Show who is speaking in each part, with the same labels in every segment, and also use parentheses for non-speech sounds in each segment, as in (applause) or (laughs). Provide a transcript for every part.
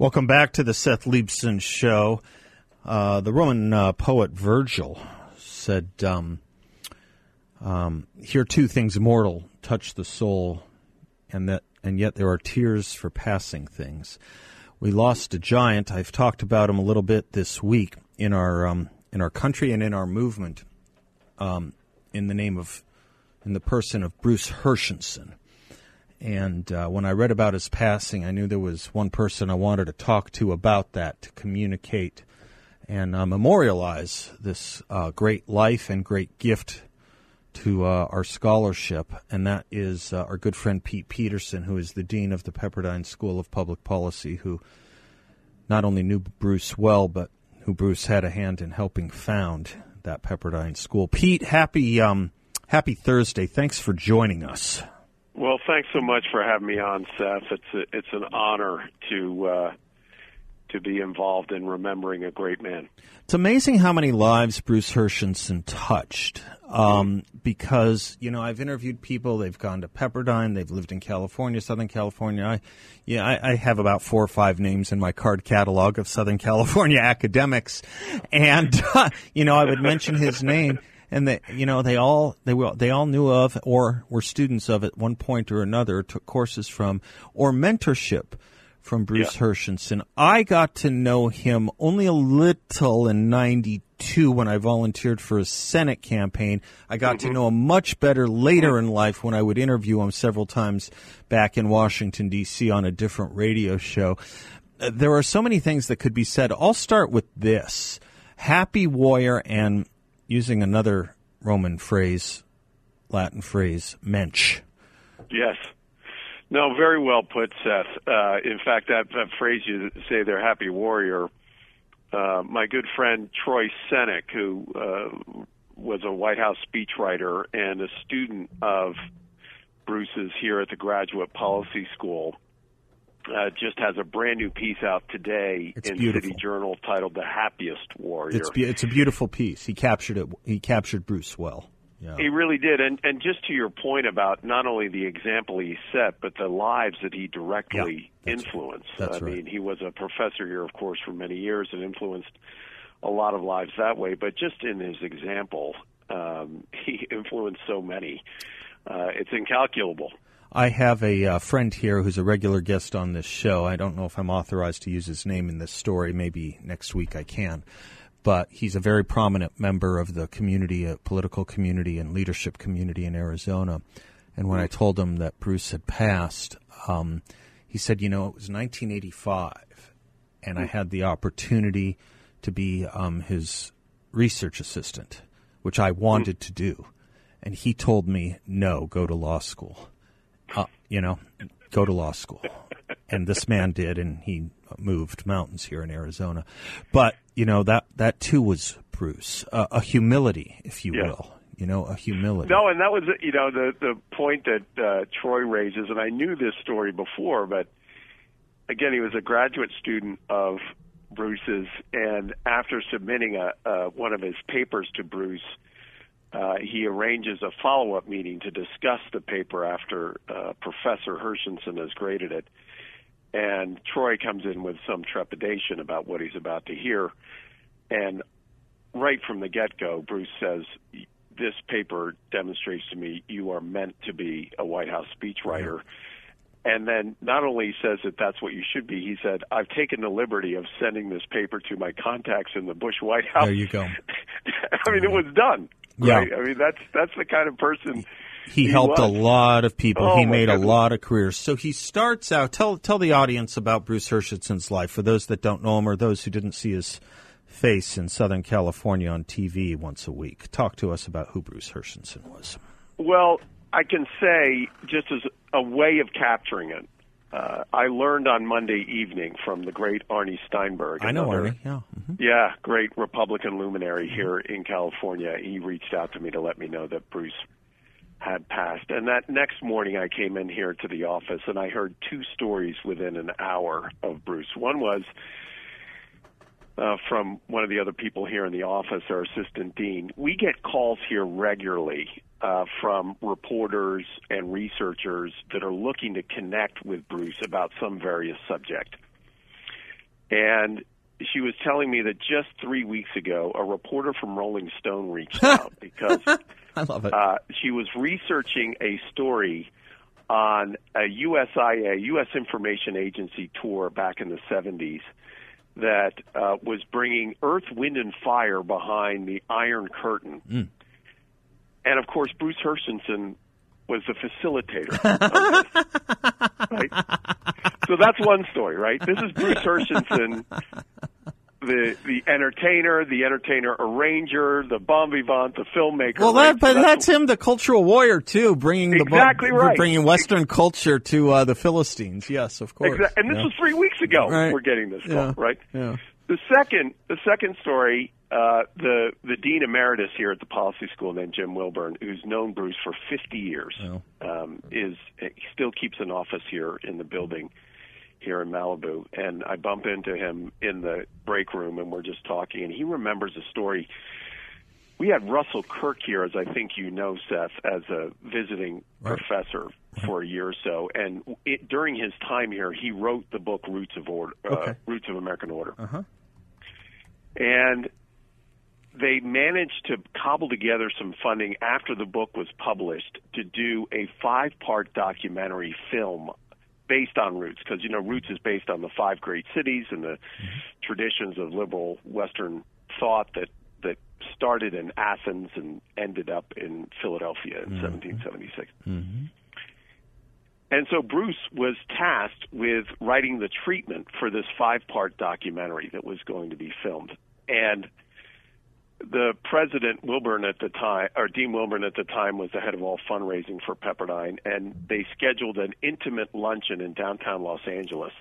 Speaker 1: Welcome back to the Seth Leibsohn Show. Uh, the Roman uh, poet Virgil said, um, um, "Here two things mortal touch the soul, and that, and yet there are tears for passing things." We lost a giant. I've talked about him a little bit this week in our um, in our country and in our movement, um, in the name of, in the person of Bruce Herschensohn. And uh, when I read about his passing, I knew there was one person I wanted to talk to about that, to communicate and uh, memorialize this uh, great life and great gift to uh, our scholarship. And that is uh, our good friend Pete Peterson, who is the Dean of the Pepperdine School of Public Policy, who not only knew Bruce well, but who Bruce had a hand in helping found that Pepperdine School. Pete, happy, um, happy Thursday. Thanks for joining us.
Speaker 2: Well, thanks so much for having me on, Seth. It's a, it's an honor to uh, to be involved in remembering a great man.
Speaker 1: It's amazing how many lives Bruce Herschensohn touched. Um, because you know, I've interviewed people. They've gone to Pepperdine. They've lived in California, Southern California. I, yeah, I, I have about four or five names in my card catalog of Southern California (laughs) academics, and uh, (laughs) you know, I would mention his name and they you know they all they were they all knew of or were students of at one point or another took courses from or mentorship from Bruce yeah. Herschensohn. I got to know him only a little in 92 when I volunteered for a Senate campaign. I got mm-hmm. to know him much better later in life when I would interview him several times back in Washington, D.C. on a different radio show. Uh, there are so many things that could be said. I'll start with this. Happy Warrior and using another Roman phrase, Latin phrase, mensch.
Speaker 2: Yes. No, very well put, Seth. Uh, in fact, that, that phrase you say, "they're happy warrior." Uh, my good friend Troy Senik, who uh, was a White House speechwriter and a student of Bruce's here at the Graduate Policy School, uh, just has a brand new piece out today
Speaker 1: it's
Speaker 2: in
Speaker 1: beautiful.
Speaker 2: City Journal titled "The Happiest Warrior."
Speaker 1: It's be- it's a beautiful piece. He captured it. He captured Bruce well. Yeah.
Speaker 2: He really did, and and just to your point about not only the example he set, but the lives that he directly
Speaker 1: yeah,
Speaker 2: that's influenced.
Speaker 1: Right. That's
Speaker 2: I
Speaker 1: right.
Speaker 2: mean, he was a professor here, of course, for many years, and influenced a lot of lives that way. But just in his example, um, (laughs) he influenced so many. Uh, it's incalculable.
Speaker 1: I have a uh, friend here who's a regular guest on this show. I don't know if I'm authorized to use his name in this story. Maybe next week I can. But he's a very prominent member of the community, uh, political community, and leadership community in Arizona. And when I told him that Bruce had passed, um, he said, "You know, it was 1985, and I had the opportunity to be um, his research assistant, which I wanted to do." And he told me, "No, go to law school." You know, go to law school. And this man did, and he moved mountains here in Arizona. But you know that that too was Bruce, uh, a humility, if you
Speaker 2: Yeah.
Speaker 1: will. You know, a humility.
Speaker 2: No, and that was you know the the point that uh, Troy raises, and I knew this story before, but again, he was a graduate student of Bruce's, and after submitting a, uh, one of his papers to Bruce, uh, he arranges a follow up meeting to discuss the paper after uh, Professor Herschensohn has graded it. And Troy comes in with some trepidation about what he's about to hear. And right from the get go, Bruce says, This paper demonstrates to me you are meant to be a White House speechwriter. And then not only says that that's what you should be, he said, I've taken the liberty of sending this paper to my contacts in the Bush White House.
Speaker 1: There you go. (laughs)
Speaker 2: I mean, it was done.
Speaker 1: Yeah.
Speaker 2: Right? I mean, that's that's the kind of person
Speaker 1: he,
Speaker 2: he
Speaker 1: helped a lot of people.
Speaker 2: Oh,
Speaker 1: he made a lot of careers. So he starts out. Tell tell the audience about Bruce Herschensohn's life for those that don't know him or those who didn't see his face in Southern California on TV once a week. Talk to us about who Bruce Herschensohn was.
Speaker 2: Well, I can say just as a way of capturing it. Uh, I learned on Monday evening from the great Arnie Steinberg.
Speaker 1: I know Arnie. Yeah. hmm
Speaker 2: Yeah, great Republican luminary here in California. He reached out to me to let me know that Bruce had passed. And that next morning, I came in here to the office and I heard two stories within an hour of Bruce. One was uh, from one of the other people here in the office, our assistant dean. We get calls here regularly uh, from reporters and researchers that are looking to connect with Bruce about some various subject. and she was telling me that just three weeks ago, a reporter from Rolling Stone reached (laughs) out because (laughs)
Speaker 1: I love it.
Speaker 2: uh, she was researching a story on a USIA, U.S. Information Agency tour back in the 70s that uh, was bringing Earth, Wind, and Fire behind the Iron Curtain.
Speaker 1: Mm.
Speaker 2: And of course, Bruce Herschensohn was the facilitator. this, right? So that's one story, right? This is Bruce Herschensohn, the the entertainer, the entertainer arranger, the bon vivant, the filmmaker.
Speaker 1: well,
Speaker 2: right?
Speaker 1: that, but
Speaker 2: So
Speaker 1: that's him, the cultural warrior too, bringing the
Speaker 2: Exactly right.
Speaker 1: bringing Western culture to uh, the Philistines. Yes, of course.
Speaker 2: Exa- and this
Speaker 1: Yeah.
Speaker 2: was three weeks ago.
Speaker 1: Right.
Speaker 2: We're getting this call,
Speaker 1: Yeah.
Speaker 2: right?
Speaker 1: Yeah.
Speaker 2: The second, the second story, uh, the the dean emeritus here at the policy school, named Jim Wilburn, who's known Bruce for 50 years,
Speaker 1: Oh.
Speaker 2: um, is he still keeps an office here in the building here in Malibu. And I bump into him in the break room, and we're just talking, and he remembers a story. We had Russell Kirk here, as I think you know, Seth, as a visiting
Speaker 1: Right.
Speaker 2: professor for a year or so, and it, during his time here, he wrote the book Roots of Order, uh,
Speaker 1: Okay.
Speaker 2: Roots of American Order,
Speaker 1: Uh-huh.
Speaker 2: and they managed to cobble together some funding after the book was published to do a five-part documentary film based on Roots, because you know Roots is based on the five great cities and the mm-hmm. traditions of liberal Western thought that that started in Athens and ended up in Philadelphia in mm-hmm. 1776. Mm-hmm. And so Bruce was tasked with writing the treatment for this five part documentary that was going to be filmed. And the president Wilburn at the time, or Dean Wilburn at the time, was the head of all fundraising for Pepperdine, and they scheduled an intimate luncheon in downtown Los Angeles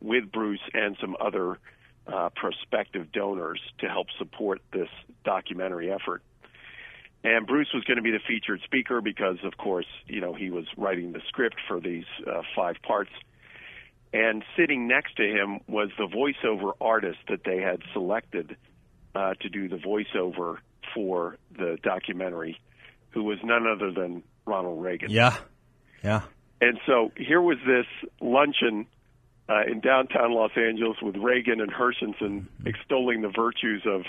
Speaker 2: with Bruce and some other uh, prospective donors to help support this documentary effort. And Bruce was going to be the featured speaker because, of course, you know, he was writing the script for these uh, five parts. And sitting next to him was the voiceover artist that they had selected uh, to do the voiceover for the documentary, who was none other than Ronald Reagan.
Speaker 1: Yeah. Yeah.
Speaker 2: And so here was this luncheon uh, in downtown Los Angeles with Reagan and Herschensohn extolling the virtues of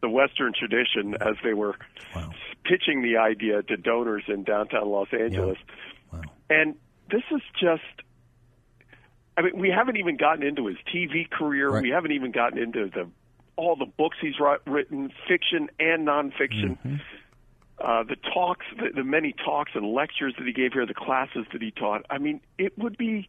Speaker 2: the Western tradition as they were
Speaker 1: Wow.
Speaker 2: pitching the idea to donors in downtown Los Angeles.
Speaker 1: Wow.
Speaker 2: And this is just. I mean, we haven't even gotten into his TV career.
Speaker 1: Right.
Speaker 2: We haven't even gotten into the all the books he's written, fiction and nonfiction.
Speaker 1: Mm-hmm.
Speaker 2: Uh, the talks, the, the many talks and lectures that he gave here, the classes that he taught. I mean, it would be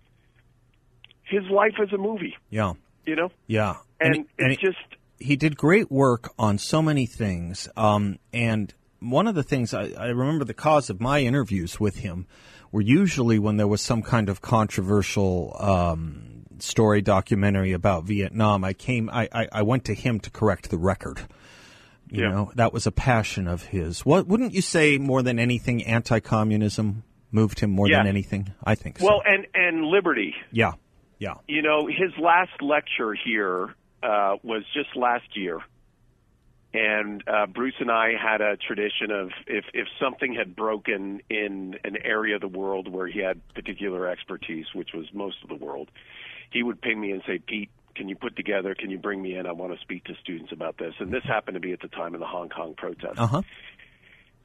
Speaker 2: his life as a movie,
Speaker 1: Yeah.
Speaker 2: you know.
Speaker 1: Yeah.
Speaker 2: And,
Speaker 1: and
Speaker 2: it's
Speaker 1: it-
Speaker 2: just
Speaker 1: he did great work on so many things. Um, and one of the things I, I remember the cause of my interviews with him were usually when there was some kind of controversial um, story documentary about Vietnam. I came, I, I, I went to him to correct the record. You
Speaker 2: Yeah.
Speaker 1: know, that was a passion of his. What wouldn't you say more than anything? Anti-communism moved him more
Speaker 2: Yeah.
Speaker 1: than anything. I think. So.
Speaker 2: well, and and liberty.
Speaker 1: yeah, yeah.
Speaker 2: You know, his last lecture here uh, was just last year, and uh, Bruce and I had a tradition of if if something had broken in an area of the world where he had particular expertise, which was most of the world, he would ping me and say, "Pete, can you put together? Can you bring me in? I want to speak to students about this." And this happened to be at the time of the Hong Kong protest.
Speaker 1: Uh huh.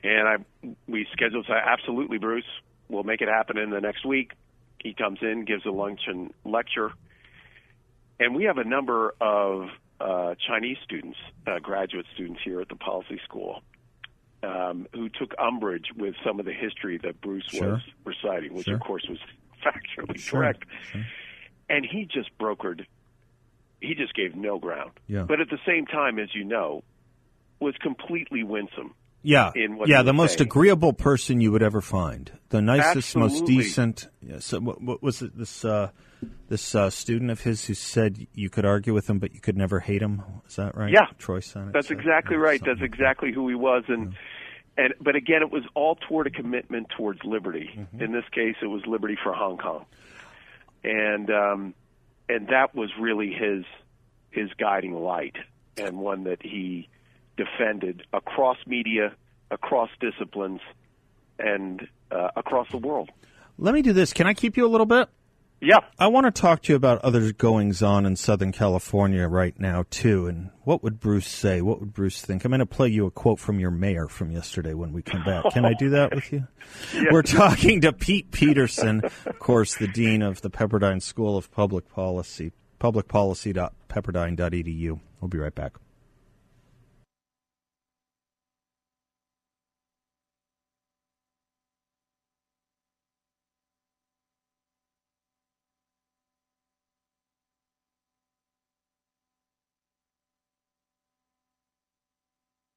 Speaker 2: And I we scheduled. So absolutely, Bruce, we'll make it happen in the next week. He comes in, gives a luncheon lecture, and we have a number of uh, Chinese students, uh, graduate students here at the policy school, um, who took umbrage with some of the history that Bruce
Speaker 1: Sure.
Speaker 2: was reciting, which
Speaker 1: Sure.
Speaker 2: of course was (laughs) factually
Speaker 1: Sure.
Speaker 2: correct. And he just brokered. He just gave no ground.
Speaker 1: Yeah.
Speaker 2: But at the same time, as you know, was completely winsome.
Speaker 1: Yeah,
Speaker 2: in what
Speaker 1: yeah, the most
Speaker 2: saying.
Speaker 1: agreeable person you would ever find, the nicest, most decent. Yeah, so what, what was it? This uh, this uh, student of his who said you could argue with him, but you could never hate him. Is that right?
Speaker 2: Yeah.
Speaker 1: Troy Senik.
Speaker 2: That's
Speaker 1: said-
Speaker 2: exactly right. That's exactly who he was, and and but again, it was all toward a commitment towards liberty.
Speaker 1: Mm-hmm.
Speaker 2: In this case, it was liberty for Hong Kong, and um, and that was really his his guiding light, and one that he defended across media, across disciplines, and uh, across the world.
Speaker 1: Let me do this. Can I keep you a little bit?
Speaker 2: Yeah.
Speaker 1: I want to talk to you about other goings on in Southern California right now, too. And what would Bruce say? What would Bruce think? I'm going to play you a quote from your mayor from yesterday when we come back. Can I do that with you?
Speaker 2: Yeah. (laughs)
Speaker 1: We're talking to Pete Peterson, of course, the dean of the Pepperdine School of Public Policy, publicpolicy.pepperdine.edu. We'll be right back.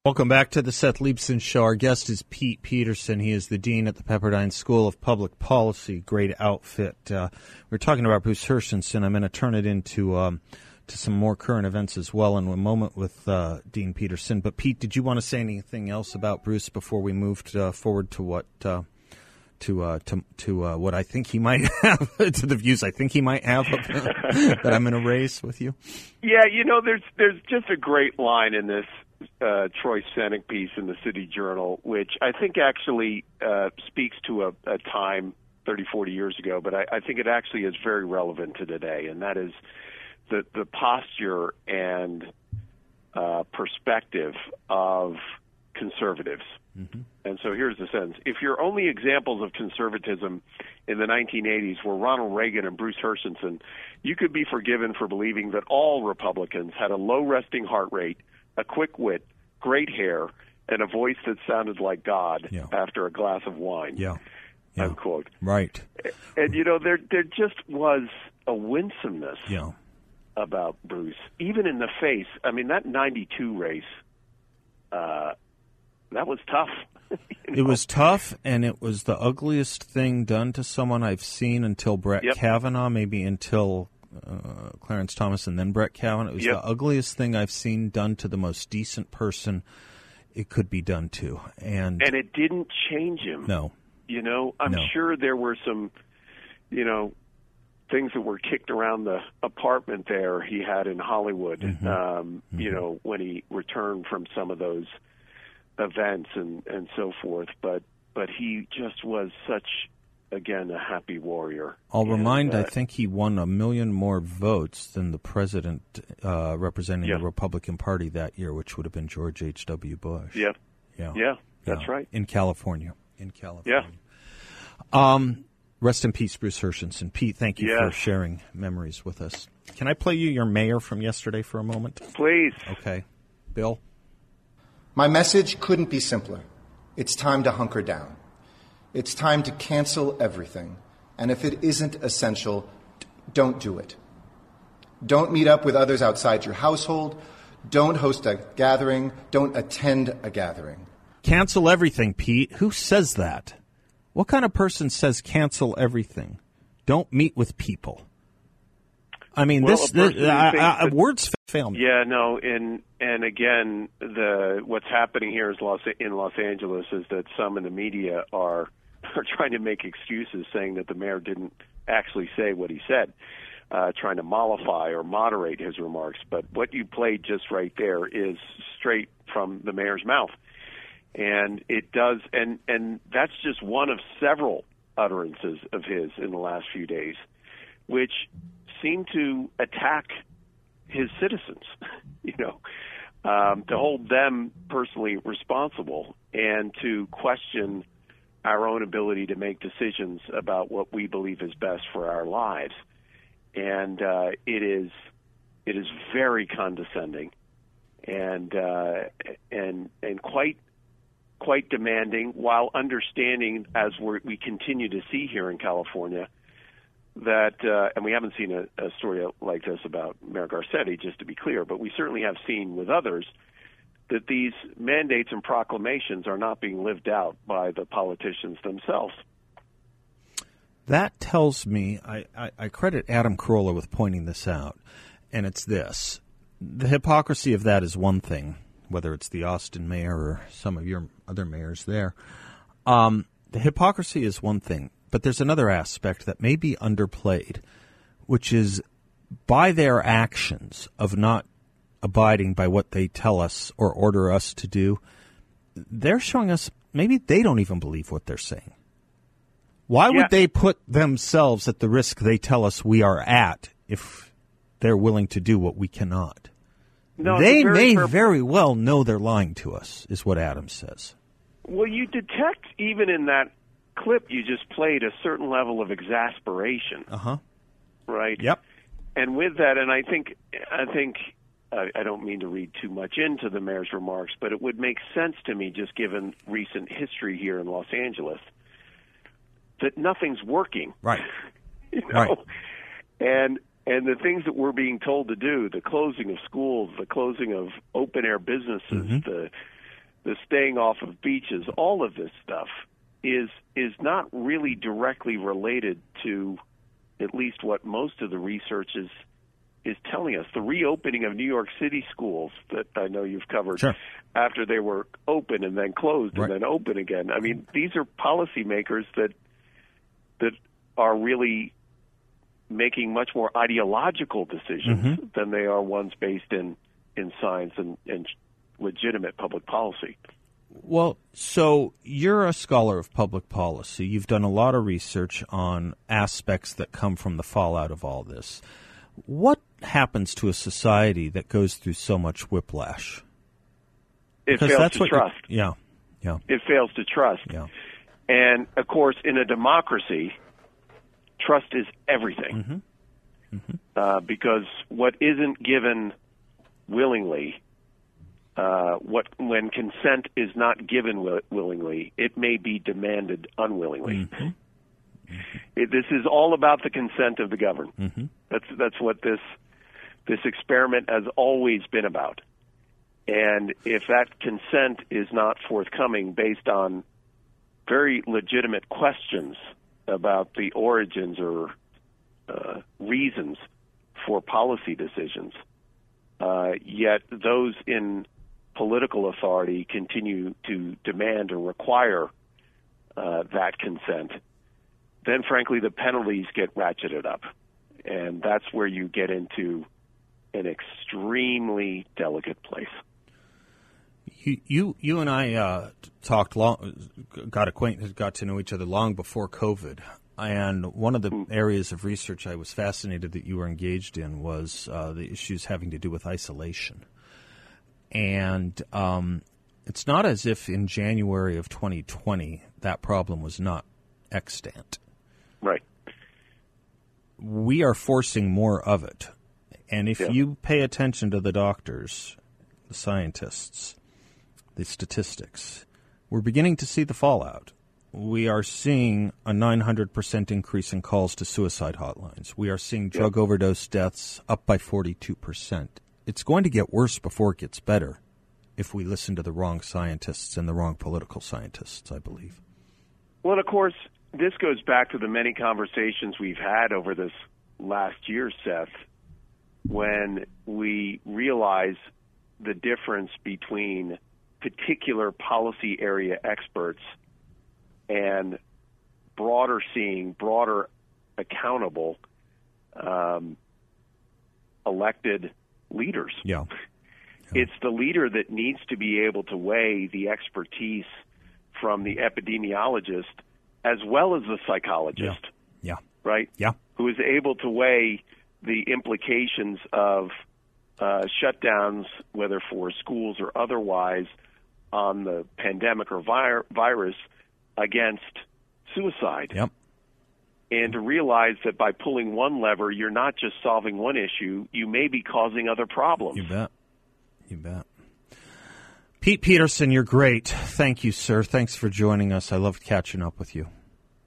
Speaker 1: Welcome back to the Seth Leibsohn Show. Our guest is Pete Peterson. He is the dean at the Pepperdine School of Public Policy. Great outfit. Uh, we're talking about Bruce Herschensohn. I'm going to turn it into um, to some more current events as well in a moment with uh, Dean Peterson. But Pete, did you want to say anything else about Bruce before we moved uh, forward to what? Uh, to uh, to to uh, what I think he might (laughs) have to the views I think he might have (laughs) that I'm going to raise with you.
Speaker 2: Yeah, you know, there's there's just a great line in this uh, Troy Senik piece in the City Journal, which I think actually uh, speaks to a, a time 30, 40 years ago, but I, I think it actually is very relevant to today, and that is the the posture and uh, perspective of conservatives. Mm-hmm. And so here's the sentence. If your only examples of conservatism in the 1980s were Ronald Reagan and Bruce Herschensohn, you could be forgiven for believing that all Republicans had a low resting heart rate, a quick wit, great hair, and a voice that sounded like God
Speaker 1: yeah.
Speaker 2: after a glass of wine.
Speaker 1: Yeah. yeah.
Speaker 2: Unquote.
Speaker 1: Right.
Speaker 2: And you know, there there just was a winsomeness
Speaker 1: yeah.
Speaker 2: about Bruce, even in the face. I mean, that '92 race, uh, that was tough. (laughs)
Speaker 1: you know? It was tough, and it was the ugliest thing done to someone I've seen until Brett
Speaker 2: Yep.
Speaker 1: Kavanaugh, maybe until uh, Clarence Thomas, and then Brett Kavanaugh. It was
Speaker 2: Yep.
Speaker 1: the ugliest thing I've seen done to the most decent person it could be done to, and,
Speaker 2: and it didn't change him.
Speaker 1: no,
Speaker 2: You know, I'm
Speaker 1: No.
Speaker 2: sure there were some, you know, things that were kicked around the apartment there he had in Hollywood.
Speaker 1: Mm-hmm.
Speaker 2: Um, You know, when he returned from some of those events and and so forth. But but he just was such again a happy warrior.
Speaker 1: I'll
Speaker 2: And,
Speaker 1: remind. I
Speaker 2: uh,
Speaker 1: think he won a million more votes than the president uh, representing
Speaker 2: Yeah.
Speaker 1: the Republican Party that year, which would have been George H. W. Bush.
Speaker 2: Yeah,
Speaker 1: yeah,
Speaker 2: yeah, that's
Speaker 1: Yeah.
Speaker 2: right.
Speaker 1: In California, in California.
Speaker 2: Yeah.
Speaker 1: Um, rest in peace, Bruce Herschensohn. Pete, thank you for sharing memories with us. Can I play you your mayor from yesterday for a moment?
Speaker 2: Please.
Speaker 1: Okay, Bill.
Speaker 3: My message couldn't be simpler. It's time to hunker down. It's time to cancel everything. And if it isn't essential, don't do it. Don't meet up with others outside your household. Don't host a gathering. Don't attend a gathering.
Speaker 1: Cancel everything, Pete. Who says that? What kind of person says cancel everything? Don't meet with people. I mean,
Speaker 2: Well,
Speaker 1: this, this I, I, words fail me.
Speaker 2: Yeah, no, and and again, the what's happening here is Los in Los Angeles is that some in the media are (laughs) are trying to make excuses, saying that the mayor didn't actually say what he said, uh, trying to mollify or moderate his remarks. But what you played just right there is straight from the mayor's mouth, and it does, and and that's just one of several utterances of his in the last few days, which seem to attack his citizens, (laughs) you know, um, to hold them personally responsible and to question our own ability to make decisions about what we believe is best for our lives. And uh, it is it is very condescending and uh, and and quite quite demanding, while understanding as we continue to see here in California that, uh, and we haven't seen a, a story like this about Mayor Garcetti, just to be clear, but we certainly have seen with others that these mandates and proclamations are not being lived out by the politicians themselves.
Speaker 1: That tells me, I, I, I credit Adam Carolla with pointing this out, and it's this. The hypocrisy of that is one thing, whether it's the Austin mayor or some of your other mayors there. Um, the hypocrisy is one thing, but there's another aspect that may be underplayed, which is by their actions of not abiding by what they tell us or order us to do, they're showing us maybe they don't even believe what they're saying. Why
Speaker 2: Yeah.
Speaker 1: would they put themselves at the risk they tell us we are at if they're willing to do what we cannot?
Speaker 2: No,
Speaker 1: they
Speaker 2: very
Speaker 1: may very well know they're lying to us, is what Adams says.
Speaker 2: Well, you detect even in that clip you just played a certain level of exasperation,
Speaker 1: Uh huh.
Speaker 2: right?
Speaker 1: Yep.
Speaker 2: And with that, and I think, I think, I, don't mean to read too much into the mayor's remarks, but it would make sense to me, just given recent history here in Los Angeles, that nothing's working.
Speaker 1: Right. (laughs)
Speaker 2: you know?
Speaker 1: Right.
Speaker 2: And and the things that we're being told to do, the closing of schools, the closing of open air businesses,
Speaker 1: Mm-hmm.
Speaker 2: the the staying off of beaches, all of this stuff is is not really directly related to at least what most of the research is is telling us. The reopening of New York City schools that I know you've covered
Speaker 1: Sure.
Speaker 2: after they were open and then closed
Speaker 1: Right.
Speaker 2: and then open again. I mean, these are policymakers that that are really making much more ideological decisions
Speaker 1: Mm-hmm.
Speaker 2: than they are ones based in in science and, and legitimate public policy.
Speaker 1: Well, so you're a scholar of public policy. You've done a lot of research on aspects that come from the fallout of all this. What happens to a society that goes through so much whiplash?
Speaker 2: It fails
Speaker 1: that's
Speaker 2: to
Speaker 1: what
Speaker 2: trust.
Speaker 1: Yeah, yeah,
Speaker 2: It fails to trust.
Speaker 1: yeah.
Speaker 2: And of course, in a democracy, trust is everything. Uh, because what isn't given willingly, uh, what when consent is not given wi- willingly, it may be demanded unwillingly. It, this is all about the consent of the governed. That's that's what this this experiment has always been about. And if that consent is not forthcoming based on very legitimate questions about the origins or uh, reasons for policy decisions. Uh, yet those in political authority continue to demand or require uh, that consent. Then, frankly, the penalties get ratcheted up, and that's where you get into an extremely delicate place.
Speaker 1: You, you, you and I uh, talked long, got acquainted, got to know each other long before COVID. And one of the areas of research I was fascinated that you were engaged in was uh, the issues having to do with isolation. And um, it's not as if in January of 2020 that problem was not extant.
Speaker 2: Right.
Speaker 1: we are forcing more of it. And if
Speaker 2: Yeah.
Speaker 1: you pay attention to the doctors, the scientists, the statistics, we're beginning to see the fallout. We are seeing a 900% increase in calls to suicide hotlines. We are seeing drug overdose deaths up by 42%. It's going to get worse before it gets better if we listen to the wrong scientists and the wrong political scientists, I believe.
Speaker 2: Well, and of course, this goes back to the many conversations we've had over this last year, Seth, when we realize the difference between particular policy area experts and broader seeing, broader accountable um, elected leaders.
Speaker 1: Yeah.
Speaker 2: It's the leader that needs to be able to weigh the expertise from the epidemiologist as well as the psychologist,
Speaker 1: Yeah.
Speaker 2: right?
Speaker 1: Yeah.
Speaker 2: Who is able to weigh the implications of uh, shutdowns, whether for schools or otherwise, on the pandemic or vir- virus against suicide.
Speaker 1: Yep.
Speaker 2: And to realize that by pulling one lever, you're not just solving one issue, you may be causing other problems.
Speaker 1: You bet. You bet. Pete Peterson, you're great. Thank you, sir. Thanks for joining us. I loved catching up with you.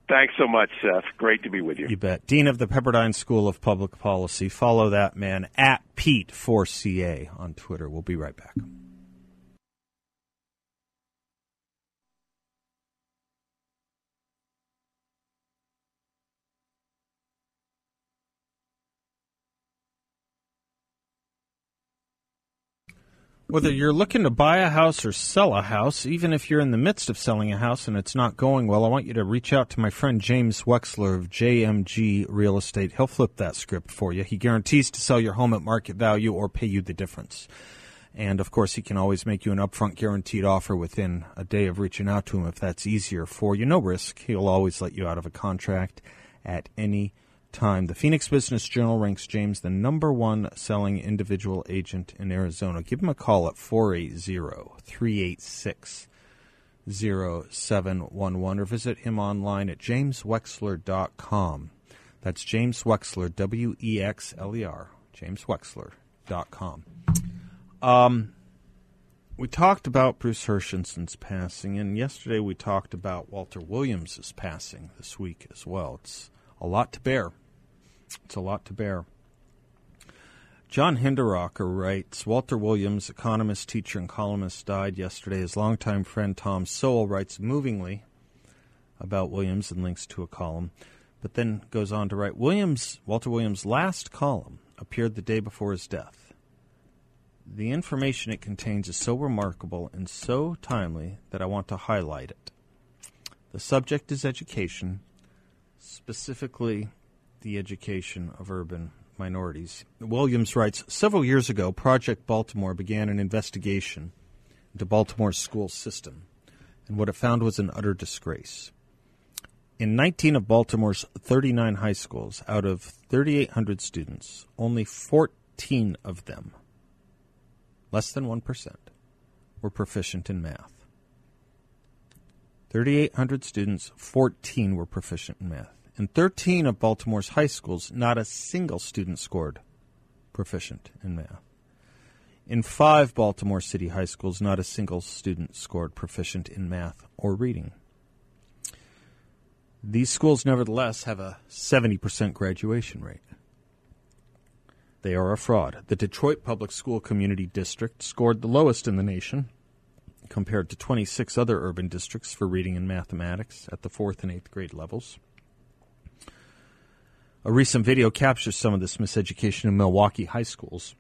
Speaker 2: Thanks so much, Seth. Great to be with you.
Speaker 1: You bet. Dean of the Pepperdine School of Public Policy. Follow that man at Pete4CA on Twitter. We'll be right back. Whether mm. you're looking to buy a house or sell a house, even if you're in the midst of selling a house and it's not going well, I want you to reach out to my friend James Wexler of JMG Real Estate. He'll flip that script for you. He guarantees to sell your home at market value or pay you the difference. And of course, he can always make you an upfront guaranteed offer within a day of reaching out to him if that's easier for you. No risk. He'll always let you out of a contract at any time. The Phoenix Business Journal ranks James the number one selling individual agent in Arizona. Give him a call at 480 386 0711 or visit him online at jameswexler.com. That's James Wexler, W E X L E R, jameswexler.com. Um, we talked about Bruce Herschensohn's passing, and yesterday we talked about Walter Williams' passing this week as well. It's a lot to bear. It's a lot to bear. John Hinderaker writes Walter Williams, economist, teacher, and columnist, died yesterday. His longtime friend Tom Sowell writes movingly about Williams and links to a column, but then goes on to write Williams, Walter Williams' last column appeared the day before his death. The information it contains is so remarkable and so timely that I want to highlight it. The subject is education, specifically the education of urban minorities. Williams writes Several years ago, Project Baltimore began an investigation into Baltimore's school system, and what it found was an utter disgrace. In 19 of Baltimore's 39 high schools, out of 3,800 students, only 14 of them less than 1%, were proficient in math. 3,800 students, 14 were proficient in math. In 13 of Baltimore's high schools, not a single student scored proficient in math. In five Baltimore City high schools, not a single student scored proficient in math or reading. These schools, nevertheless, have a 70% graduation rate. They are a fraud. The Detroit Public School Community District scored the lowest in the nation compared to 26 other urban districts for reading and mathematics at the fourth and eighth grade levels. A recent video captures some of this miseducation in Milwaukee high schools.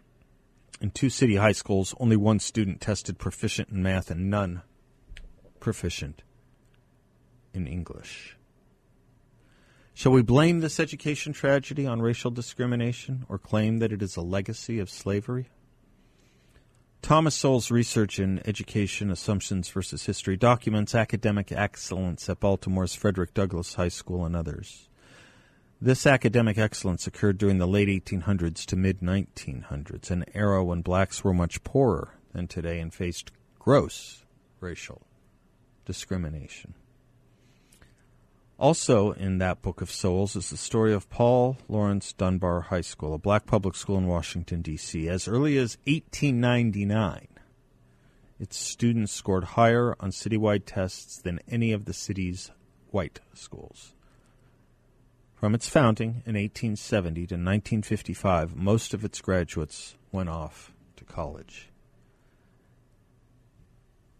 Speaker 1: In two city high schools, only one student tested proficient in math and none proficient in English. Shall we blame this education tragedy on racial discrimination or claim that it is a legacy of slavery? Thomas Sowell's research in education assumptions versus history documents academic excellence at Baltimore's Frederick Douglass High School and others. This academic excellence occurred during the late 1800s to mid 1900s, an era when blacks were much poorer than today and faced gross racial discrimination. Also, in that book of Sowell's is the story of Paul Laurence Dunbar High School, a black public school in Washington, D.C. As early as 1899, its students scored higher on citywide tests than any of the city's white schools. From its founding in 1870 to 1955, most of its graduates went off to college.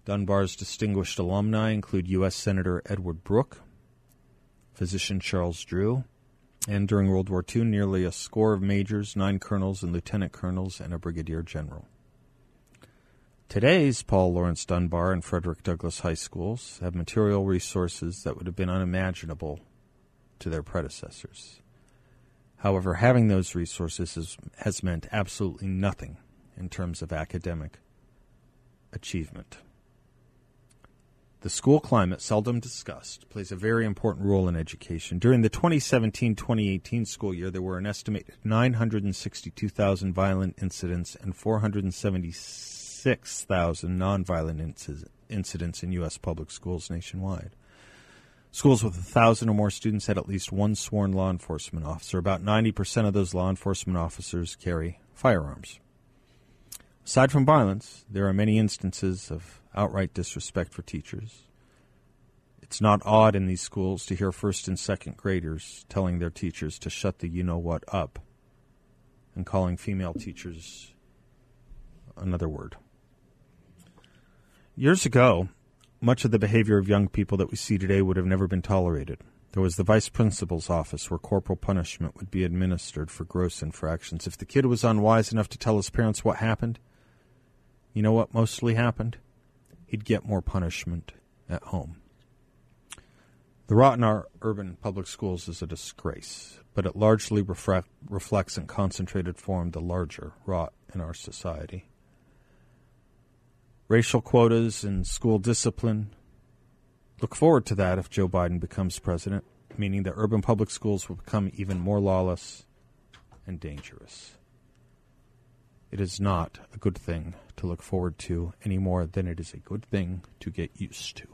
Speaker 1: Dunbar's distinguished alumni include U.S. Senator Edward Brooke, physician Charles Drew, and during World War II, nearly a score of majors, nine colonels and lieutenant colonels, and a brigadier general. Today's Paul Laurence Dunbar and Frederick Douglass high schools have material resources that would have been unimaginable to their predecessors. However, having those resources has, meant absolutely nothing in terms of academic achievement. The school climate, seldom discussed, plays a very important role in education. During the 2017 2018 school year, there were an estimated 962,000 violent incidents and 476,000 nonviolent incidents in U.S. public schools nationwide. Schools with a thousand or more students had at least one sworn law enforcement officer. About 90% of those law enforcement officers carry firearms. Aside from violence, there are many instances of outright disrespect for teachers. It's not odd in these schools to hear first and second graders telling their teachers to shut the you know what up and calling female teachers another word. Years ago, much of the behavior of young people that we see today would have never been tolerated. There was the vice principal's office where corporal punishment would be administered for gross infractions. If the kid was unwise enough to tell his parents what happened, you know what mostly happened? he'd get more punishment at home. The rot in our urban public schools is a disgrace, but it largely reflect, reflects in concentrated form the larger rot in our society. Racial quotas and school discipline. Look forward to that if Joe Biden becomes president, meaning that urban public schools will become even more lawless and dangerous. It is not a good thing to look forward to any more than it is a good thing to get used to.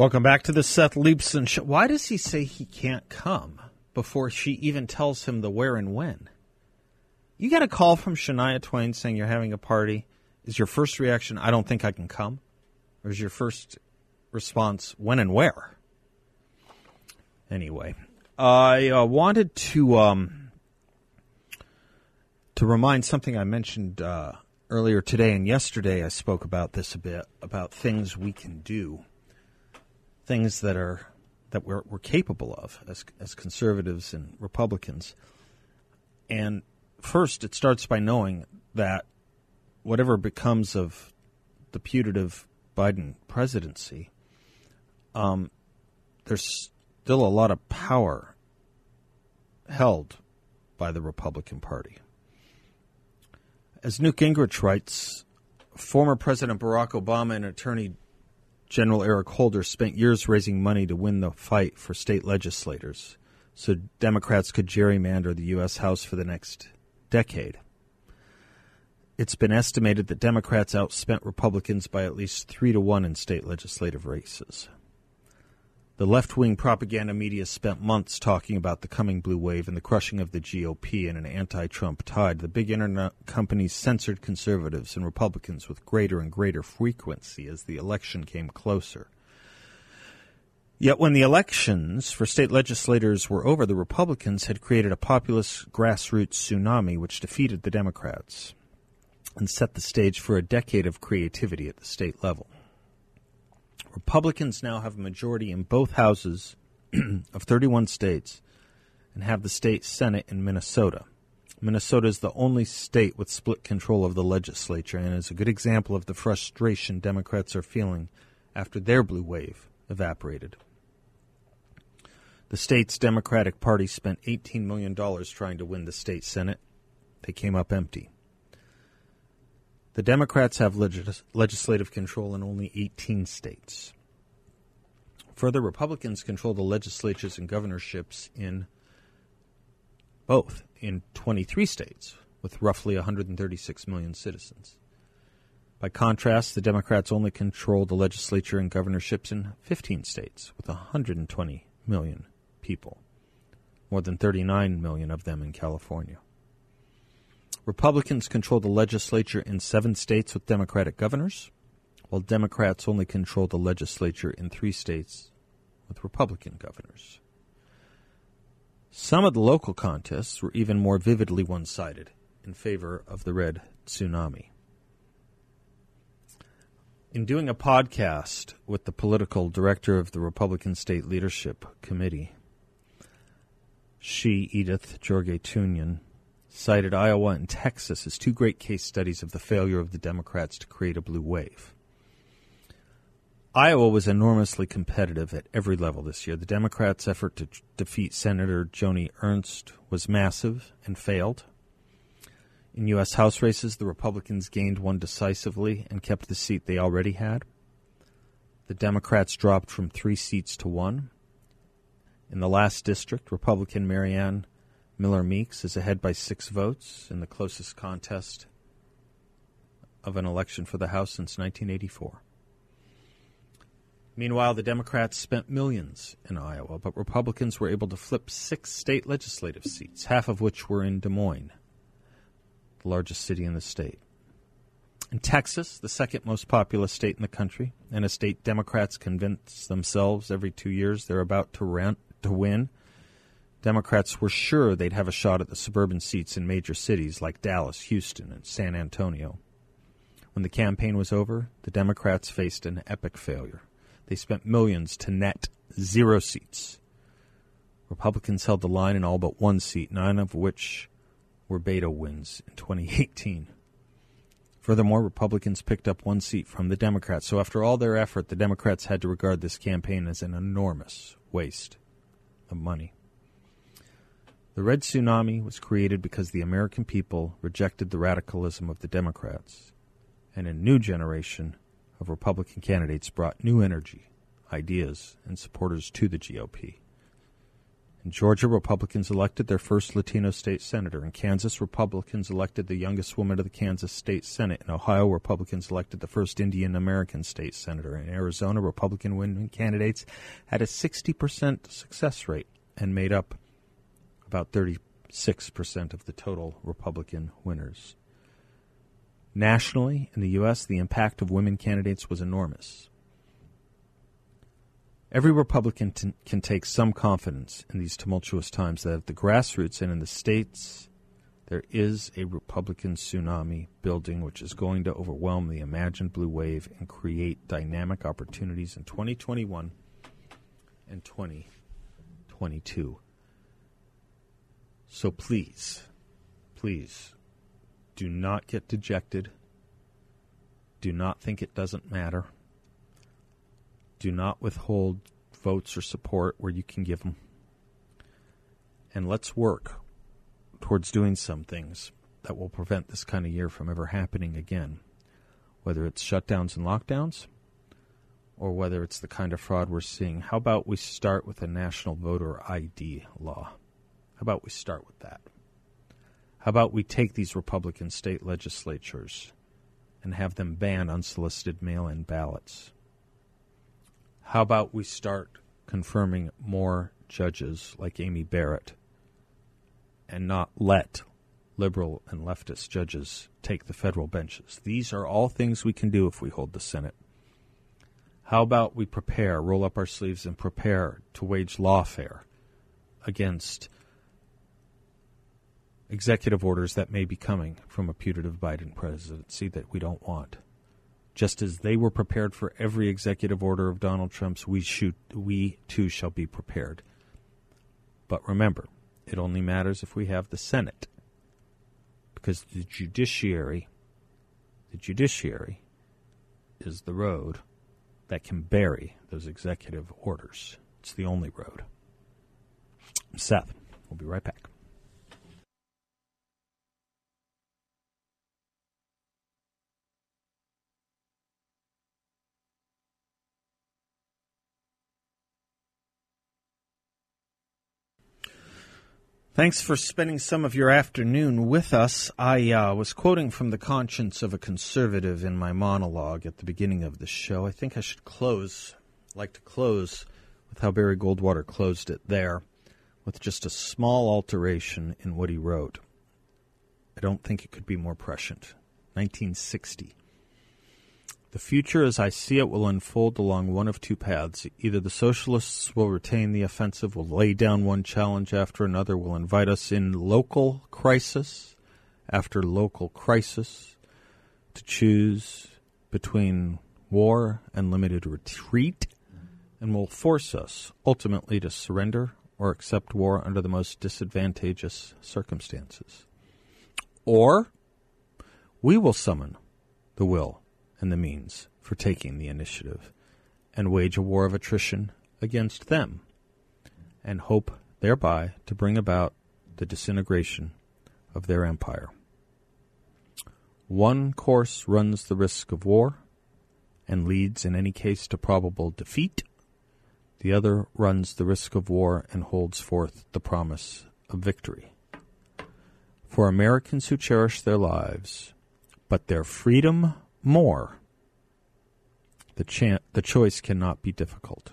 Speaker 1: Welcome back to the Seth Leibsohn show. Why does he say he can't come before she even tells him the where and when? You get a call from Shania Twain saying you're having a party. Is your first reaction, I don't think I can come? Or is your first response, when and where? Anyway, I uh, wanted to um, to remind something I mentioned uh, earlier today and yesterday. I spoke about this a bit about things we can do things that are that we're, we're capable of as as conservatives and Republicans. And first, it starts by knowing that whatever becomes of the putative Biden presidency, um, there's still a lot of power held by the Republican Party. As Newt Gingrich writes, former President Barack Obama and Attorney General Eric Holder spent years raising money to win the fight for state legislators so Democrats could gerrymander the U.S. House for the next decade. It's been estimated that Democrats outspent Republicans by at least three to one in state legislative races. The left wing propaganda media spent months talking about the coming blue wave and the crushing of the GOP in an anti Trump tide. The big internet companies censored conservatives and Republicans with greater and greater frequency as the election came closer. Yet when the elections for state legislators were over, the Republicans had created a populist grassroots tsunami which defeated the Democrats and set the stage for a decade of creativity at the state level. Republicans now have a majority in both houses (clears throat) of 31 states and have the state Senate in Minnesota. Minnesota is the only state with split control of the legislature and is a good example of the frustration Democrats are feeling after their blue wave evaporated. The state's Democratic Party spent $18 million trying to win the state Senate. They came up empty. The Democrats have legis- legislative control in only 18 states. Further, Republicans control the legislatures and governorships in both in 23 states with roughly 136 million citizens. By contrast, the Democrats only control the legislature and governorships in 15 states with 120 million people, more than 39 million of them in California. Republicans control the legislature in seven states with Democratic governors, while Democrats only control the legislature in three states with Republican governors. Some of the local contests were even more vividly one sided in favor of the red tsunami. In doing a podcast with the political director of the Republican State Leadership Committee, she, Edith Jorge-Tuñón, cited Iowa and Texas as two great case studies of the failure of the Democrats to create a blue wave. Iowa was enormously competitive at every level this year. The Democrats' effort to defeat Senator Joni Ernst was massive and failed. In U.S. House races, the Republicans gained one decisively and kept the seat they already had. The Democrats dropped from three seats to one. In the last district, Republican Marianne Miller Meeks is ahead by six votes in the closest contest of an election for the House since 1984. Meanwhile, the Democrats spent millions in Iowa, but Republicans were able to flip six state legislative seats, half of which were in Des Moines, the largest city in the state. In Texas, the second most populous state in the country, and a state Democrats convince themselves every two years they're about to, rent, to win, Democrats were sure they'd have a shot at the suburban seats in major cities like Dallas, Houston, and San Antonio. When the campaign was over, the Democrats faced an epic failure. They spent millions to net zero seats. Republicans held the line in all but one seat, nine of which were Beto wins in 2018. Furthermore, Republicans picked up one seat from the Democrats. So, after all their effort, the Democrats had to regard this campaign as an enormous waste of money. The Red Tsunami was created because the American people rejected the radicalism of the Democrats, and a new generation of Republican candidates brought new energy, ideas, and supporters to the GOP. In Georgia, Republicans elected their first Latino state senator. In Kansas, Republicans elected the youngest woman to the Kansas State Senate. In Ohio, Republicans elected the first Indian American state senator. In Arizona, Republican women candidates had a 60% success rate and made up about 36% of the total Republican winners. Nationally, in the U.S., the impact of women candidates was enormous. Every Republican t- can take some confidence in these tumultuous times that at the grassroots and in the states, there is a Republican tsunami building which is going to overwhelm the imagined blue wave and create dynamic opportunities in 2021 and 2022. So please, please, do not get dejected. Do not think it doesn't matter. Do not withhold votes or support where you can give them. And let's work towards doing some things that will prevent this kind of year from ever happening again, whether it's shutdowns and lockdowns or whether it's the kind of fraud we're seeing. How about we start with a national voter ID law? How about we start with that? How about we take these Republican state legislatures and have them ban unsolicited mail in ballots? How about we start confirming more judges like Amy Barrett and not let liberal and leftist judges take the federal benches? These are all things we can do if we hold the Senate. How about we prepare, roll up our sleeves, and prepare to wage lawfare against executive orders that may be coming from a putative Biden presidency that we don't want? Just as they were prepared for every executive order of Donald Trump's, we, shoot, we too shall be prepared. But remember, it only matters if we have the Senate. Because the judiciary, the judiciary is the road that can bury those executive orders. It's the only road. Seth, we'll be right back. Thanks for spending some of your afternoon with us. I uh, was quoting from The Conscience of a Conservative in my monologue at the beginning of the show. I think I should close, like to close with how Barry Goldwater closed it there, with just a small alteration in what he wrote. I don't think it could be more prescient. 1960. The future, as I see it, will unfold along one of two paths. Either the socialists will retain the offensive, will lay down one challenge after another, will invite us in local crisis after local crisis to choose between war and limited retreat, and will force us ultimately to surrender or accept war under the most disadvantageous circumstances. Or we will summon the will and the means for taking the initiative and wage a war of attrition against them and hope thereby to bring about the disintegration of their empire. One course runs the risk of war and leads in any case to probable defeat. The other runs the risk of war and holds forth the promise of victory. For Americans who cherish their lives, but their freedom more, the, cha- the choice cannot be difficult.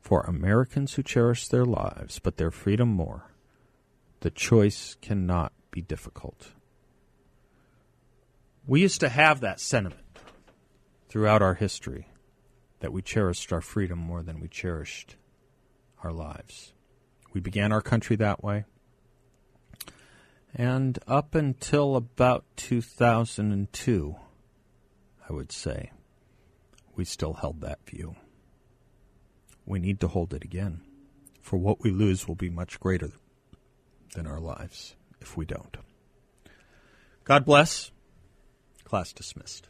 Speaker 1: For Americans who cherish their lives, but their freedom more, the choice cannot be difficult. We used to have that sentiment throughout our history that we cherished our freedom more than we cherished our lives. We began our country that way. And up until about 2002, I would say, we still held that view. We need to hold it again, for what we lose will be much greater than our lives if we don't. God bless. Class dismissed.